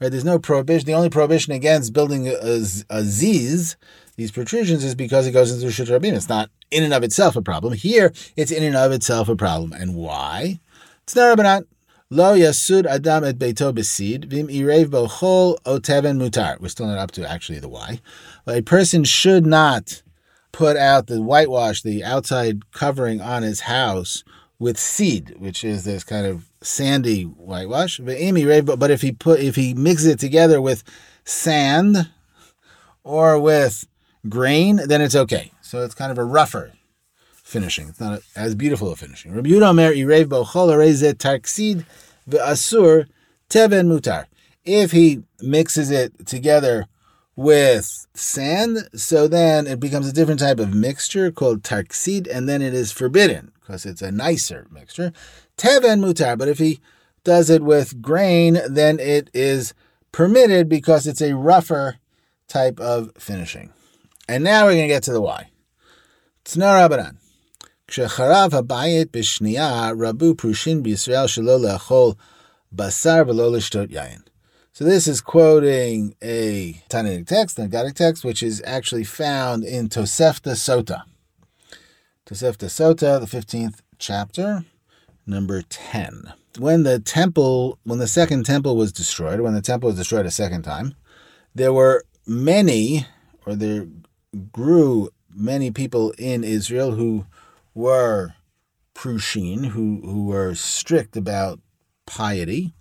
Right? There's no prohibition. The only prohibition against building a, a, a ziz these protrusions is because it goes into Rishut Rabim. It's not in and of itself a problem. Here, it's in and of itself a problem. And why? It's not. Lo yasud adam et beito besid vim irev bochol oteven mutar. We're still not up to actually the why. A person should not put out the whitewash, the outside covering on his house with seed, which is this kind of sandy whitewash. But if he put if he mixes it together with sand or with grain, then it's okay. So it's kind of a rougher finishing. It's not as beautiful a finishing. Mutar. If he mixes it together with sand, so then it becomes a different type of mixture called tarksid, and then it is forbidden because it's a nicer mixture. Teven mutar, but if he does it with grain, then it is permitted because it's a rougher type of finishing. And now we're going to get to the why. Rabbanan. basar v'lo l'shtot yayin. So this is quoting a Tannaitic text, a Agadic text, which is actually found in Tosefta Sota. Tosefta Sota, the 15th chapter, number 10. When the temple, when the second temple was destroyed, when the temple was destroyed a second time, there were many, or there grew many people in Israel who were Prushin, who, who were strict about piety,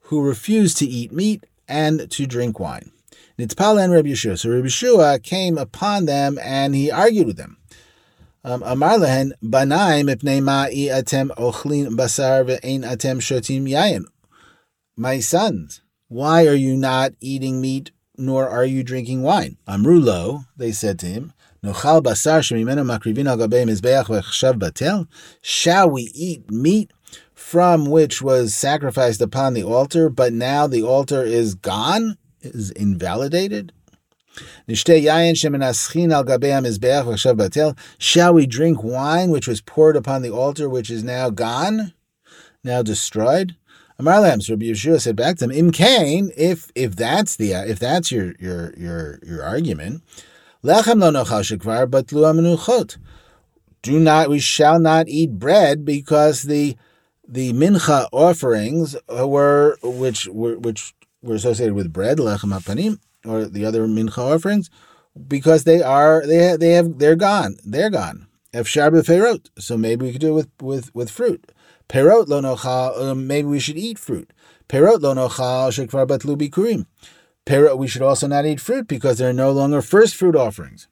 who refused to eat meat and to drink wine. Nitzpal and Rabbi Yeshua. So Rabbi Yeshua came upon them and he argued with them. Um, Amar lehen atem ochlin basar ve'ein atem shotim yayin. My sons, why are you not eating meat nor are you drinking wine? Amrulo, they said to him, Nochal basar makrivin al gabei mizbeach batel. Shall we eat meat from which was sacrificed upon the altar, but now the altar is gone, is invalidated? Shall we drink wine which was poured upon the altar, which is now gone, now destroyed? Amar Rabbi Yeshua said back to him, "Im Kain, if if that's the if that's your your your your argument, lechem lo shekvar, but. Do not, we shall not eat bread because the the mincha offerings were which were which were associated with bread, lechem or the other mincha offerings, because they are they have, they have they're gone, they're gone. Efshar beferot, so maybe we could do it with with with fruit. Perot lo nochal, um, maybe we should eat fruit. Perot lo nochal shekvar batlu bikurim. Perot, we should also not eat fruit because they're no longer first fruit offerings.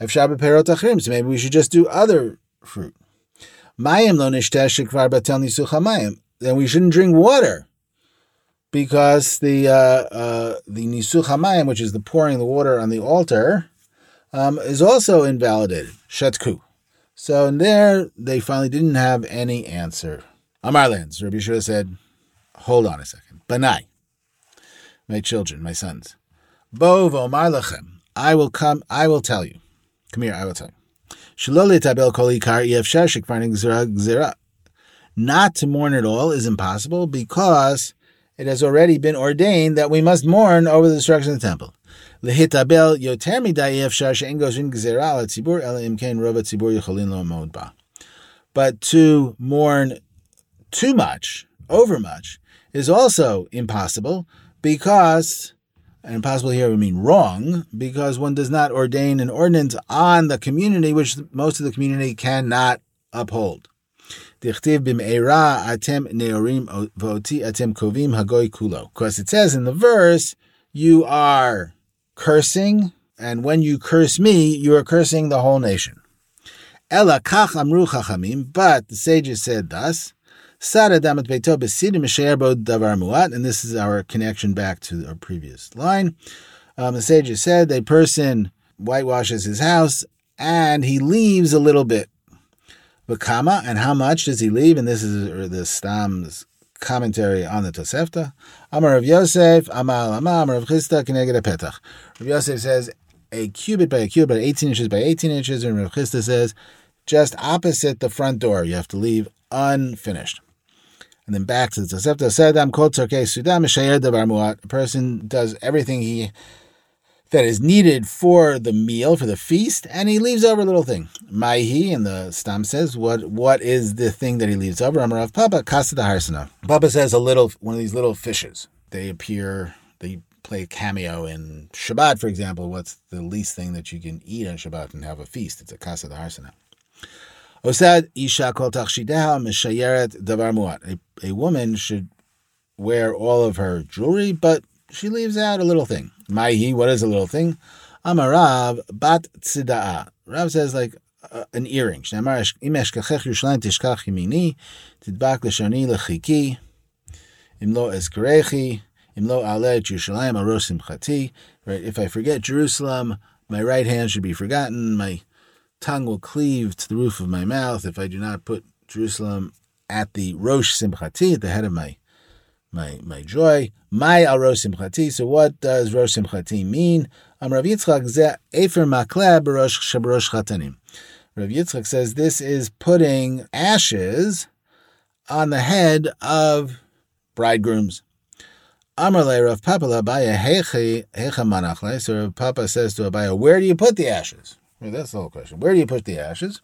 Efshar beperot achrim, so maybe we should just do other fruit. Mayim lo nishtesh shekvar batel nisucha Then we shouldn't drink water because the uh, uh, the nisuch hamayim, which is the pouring the water on the altar, um, is also invalidated. Shetku. So in there, they finally didn't have any answer. Amar Lands, Rabbi Yeshua said, hold on a second. Banai, my children, my sons. Bo v'omar lechem, I will come, I will tell you. Come here, I will tell you. Shalol tabel kol ikar yefshar shekvarning gzera. Not to mourn at all is impossible because it has already been ordained that we must mourn over the destruction of the temple. Lehitabel yoter midai yefshar she'en gozin gzera al tzibur el imkein rova tzibur yicholin lo ba. But to mourn too much, over much, is also impossible because, and impossible here would mean wrong, because one does not ordain an ordinance on the community which most of the community cannot uphold. Because it says in the verse, you are cursing, and when you curse me, you are cursing the whole nation. But the sages said thus, and this is our connection back to our previous line. Um, the sages said a person whitewashes his house and he leaves a little bit. Bakama, and how much does he leave? And this is the Stam's commentary on the Tosefta. Amar Rav Yosef, Amal Amar Rav Chisda, Keneged Petach. Rav Yosef says a cubit by a cubit, 18 inches by 18 inches, and Rav Chisda says just opposite the front door. You have to leave unfinished. And then back to the Tosefta. A person does everything he that is needed for the meal, for the feast, and he leaves over a little thing. Maihi, and the Stam says, what what is the thing that he leaves over? Amarav Papa, Kasa the Harsana. Papa says a little, one of these little fishes. They appear, they play cameo in Shabbat, for example. What's the least thing that you can eat on Shabbat and have a feast? It's a Kasa the Harsana. Osad isha kol davar muat. A woman should wear all of her jewelry, but she leaves out a little thing. Maihi, what is a little thing? Amarav bat tzida'a. Rav says like uh, an earring. Right. If I forget Jerusalem, my right hand should be forgotten. My tongue will cleave to the roof of my mouth if I do not put Jerusalem at the Rosh Simchati, at the head of my my my joy. My al Rosh Simchati. So what does Rosh Simchati mean? Am Rav Yitzchak Efer Makleb Rosh Shabrosh Chatanim. Rav Yitzchak says this is putting ashes on the head of bridegrooms. Amar le Rav Papa Abaye Hecha Manachle. So Rav Papa says to Abaya, where do you put the ashes? That's the whole question. Where do you put the ashes?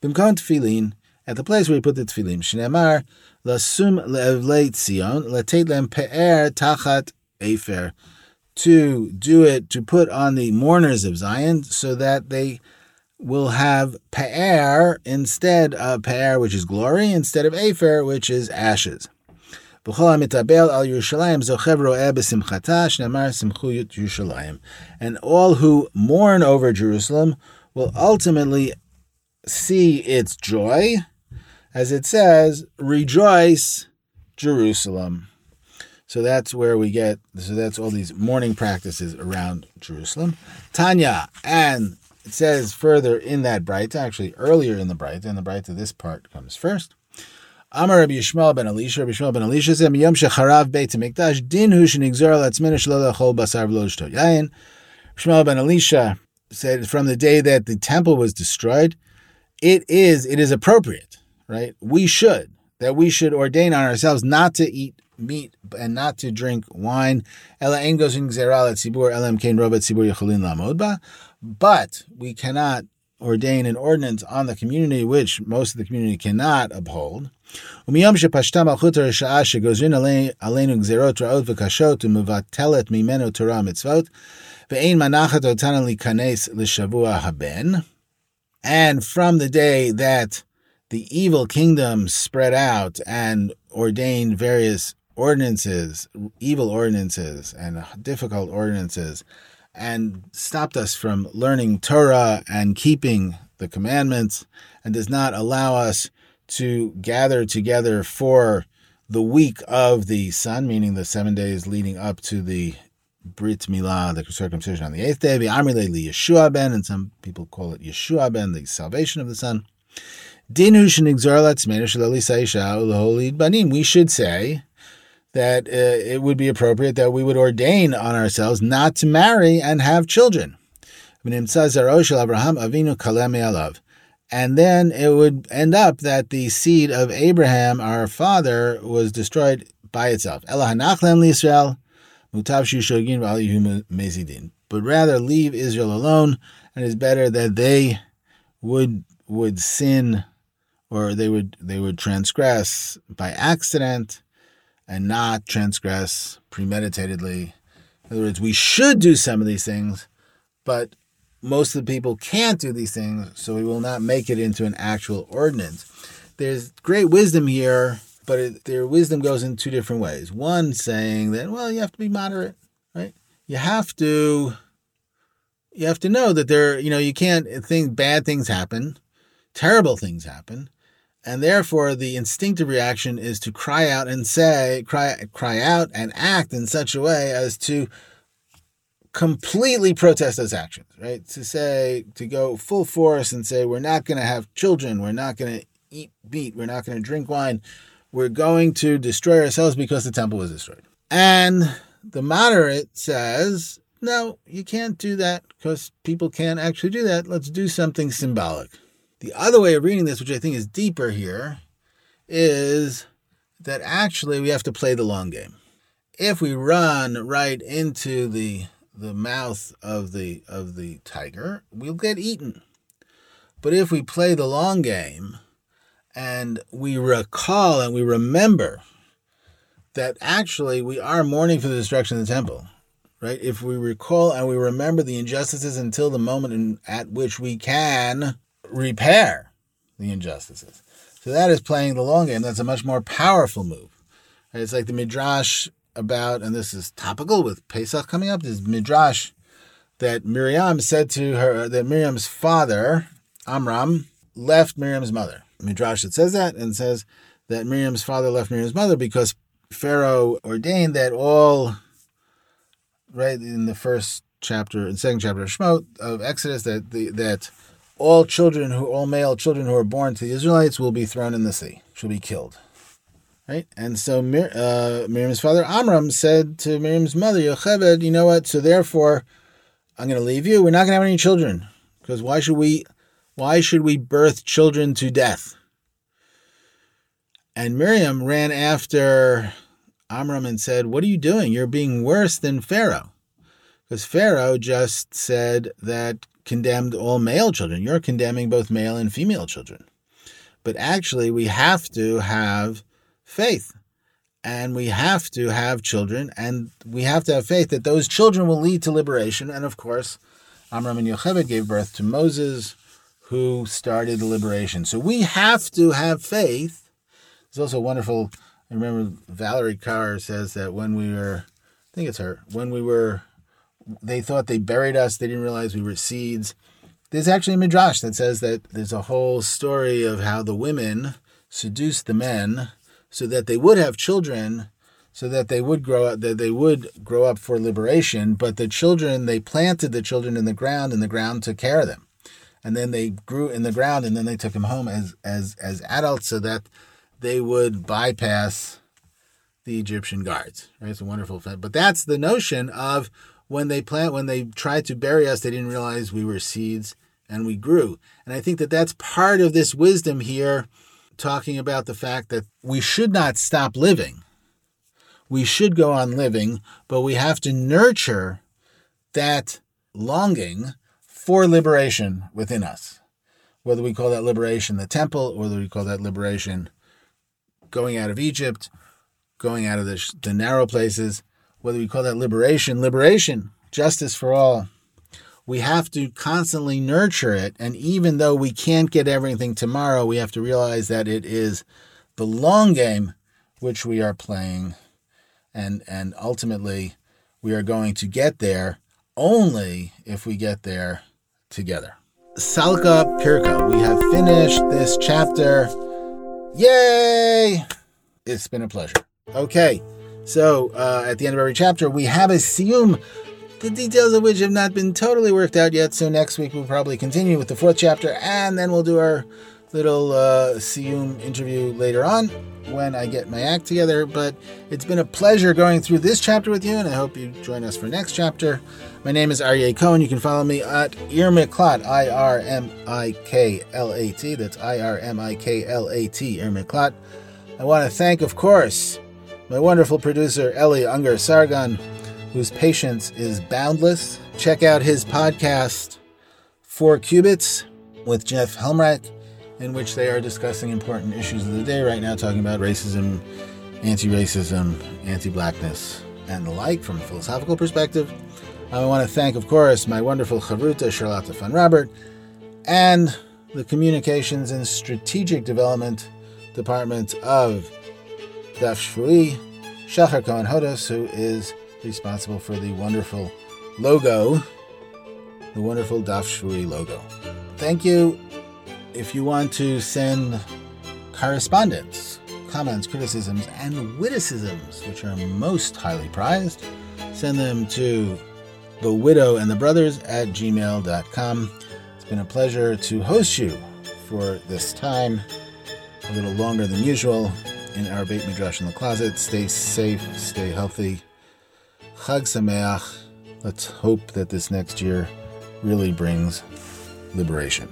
Bimkon tefillin, at the place where you put the tefillin. Shneamar lasum le'evlei tzion lem pe'er tachat efer. To do it, to put on the mourners of Zion, so that they will have pe'er instead of pe'er, which is glory, instead of efer, which is ashes. And all who mourn over Jerusalem will ultimately see its joy, as it says, rejoice, Jerusalem. So that's where we get, so that's all these mourning practices around Jerusalem. Tanya, and it says further in that bright, actually earlier in the bright, and the bright of this part comes first. Amar Rabbi Yishmael ben Elisha, Rabbi Yishmael ben Elisha said, "Miyom shecharav beit hamikdash din hu lachol basar v'lo shtot yain." Shmuel ben Elisha said, "From the day that the temple was destroyed, it is it is appropriate, right? We should that we should ordain on ourselves not to eat meat and not to drink wine. Ela gzeral tzibur elam kein robet yecholin But we cannot ordain an ordinance on the community which most of the community cannot uphold. ומiyom shepashta malchut הרשעה שגוזרים עלינו גזירות רעות וקשות ומבטלת ממנו תורה ומצוות, ואין מנחת אותנו להיכנס לשבוע הבן. And from the day that the evil kingdom spread out and ordained various ordinances, evil ordinances and difficult ordinances, and stopped us from learning Torah and keeping the commandments, and does not allow us to gather together for the week of the sun, meaning the seven days leading up to the Brit Milah, the circumcision on the eighth day, the Amrile Yeshua ben, and some people call it Yeshua ben, the salvation of the son. We should say that uh, it would be appropriate that we would ordain on ourselves not to marry and have children. And then it would end up that the seed of Abraham, our father, was destroyed by itself. But rather leave Israel alone, and it's better that they would would sin or they would they would transgress by accident and not transgress premeditatedly. In other words, we should do some of these things, but most of the people can't do these things, so we will not make it into an actual ordinance. There's great wisdom here, but it, their wisdom goes in two different ways. One saying that, well, you have to be moderate, right? You have to, you have to know that there, you know, you can't think bad things happen, terrible things happen, and therefore the instinctive reaction is to cry out and say, cry, cry out and act in such a way as to completely protest those actions, right? To say, to go full force and say, we're not going to have children, we're not going to eat meat, we're not going to drink wine, we're going to destroy ourselves because the temple was destroyed. And the moderate says, no, you can't do that because people can't actually do that. Let's do something symbolic. The other way of reading this, which I think is deeper here, is that actually we have to play the long game. If we run right into the the mouth of the of the tiger, we'll get eaten. But if we play the long game and we recall and we remember that actually we are mourning for the destruction of the temple, right? If we recall and we remember the injustices until the moment in, at which we can repair the injustices. So that is playing the long game. That's a much more powerful move. It's like the Midrash about, and this is topical with Pesach coming up, this Midrash that Miriam said to her that Miriam's father, Amram, left Miriam's mother. Midrash it says that and says that Miriam's father left Miriam's mother because Pharaoh ordained that all right in the first chapter and second chapter of Shemot of Exodus that the that all children who all male children who are born to the Israelites will be thrown in the sea, shall be killed. Right? And so uh, Miriam's father Amram said to Miriam's mother, Yocheved, you know what? So therefore, I'm going to leave you. We're not going to have any children because why should we? Why should we birth children to death? And Miriam ran after Amram and said, What are you doing? You're being worse than Pharaoh. Because Pharaoh just said that condemned all male children. You're condemning both male and female children. But actually, we have to have faith and we have to have children and we have to have faith that those children will lead to liberation. And of course, Amram and Yocheved gave birth to Moses, who started the liberation. So we have to have faith. It's also wonderful. I remember Valarie Kaur says that when we were, I think it's her, when we were, they thought they buried us. They didn't realize we were seeds. There's actually a midrash that says that there's a whole story of how the women seduced the men so that they would have children, so that they would grow up, that they would grow up for liberation. But the children, they planted the children in the ground, and the ground took care of them, and then they grew in the ground, and then they took them home as as as adults, so that they would bypass the Egyptian guards. Right, it's a wonderful. But that's the notion of when they plant, when they tried to bury us, they didn't realize we were seeds and we grew. And I think that that's part of this wisdom here talking about the fact that we should not stop living. We should go on living, but we have to nurture that longing for liberation within us. Whether we call that liberation the temple, or whether we call that liberation going out of Egypt, going out of the, the narrow places, whether we call that liberation, liberation, justice for all, we have to constantly nurture it. And even though we can't get everything tomorrow, we have to realize that it is the long game which we are playing. And, and ultimately, we are going to get there only if we get there together. Salka Pirka, we have finished this chapter. Yay! It's been a pleasure. Okay, so uh, at the end of every chapter, we have a siyum the details of which have not been totally worked out yet. So next week we'll probably continue with the fourth chapter, and then we'll do our little uh, Siyum interview later on when I get my act together. But it's been a pleasure going through this chapter with you, and I hope you join us for next chapter. My name is Aryeh Cohen. You can follow me at Irmiklat, I R M I K L A T. That's I R M I K L A T, Irmiklat. I want to thank, of course, my wonderful producer, Eli Unger Sargon whose patience is boundless. Check out his podcast, Four Cubits, with Jeff Helmreich, in which they are discussing important issues of the day right now, talking about racism, anti racism, anti blackness, and the like from a philosophical perspective. I want to thank, of course, my wonderful Chavruta, Charlotte Fonrobert, and the Communications and Strategic Development Department of Daf Shavui, Shachar Cohen Hodos, who is responsible for the wonderful logo, the wonderful Daf Shavui logo. Thank you. If you want to send correspondence, comments, criticisms, and witticisms, which are most highly prized, send them to the widow and the brothers at gmail.com. It's been a pleasure to host you for this time, a little longer than usual, in our Beit Midrash in the closet. Stay safe, stay healthy. Chag Sameach. Let's hope that this next year really brings liberation.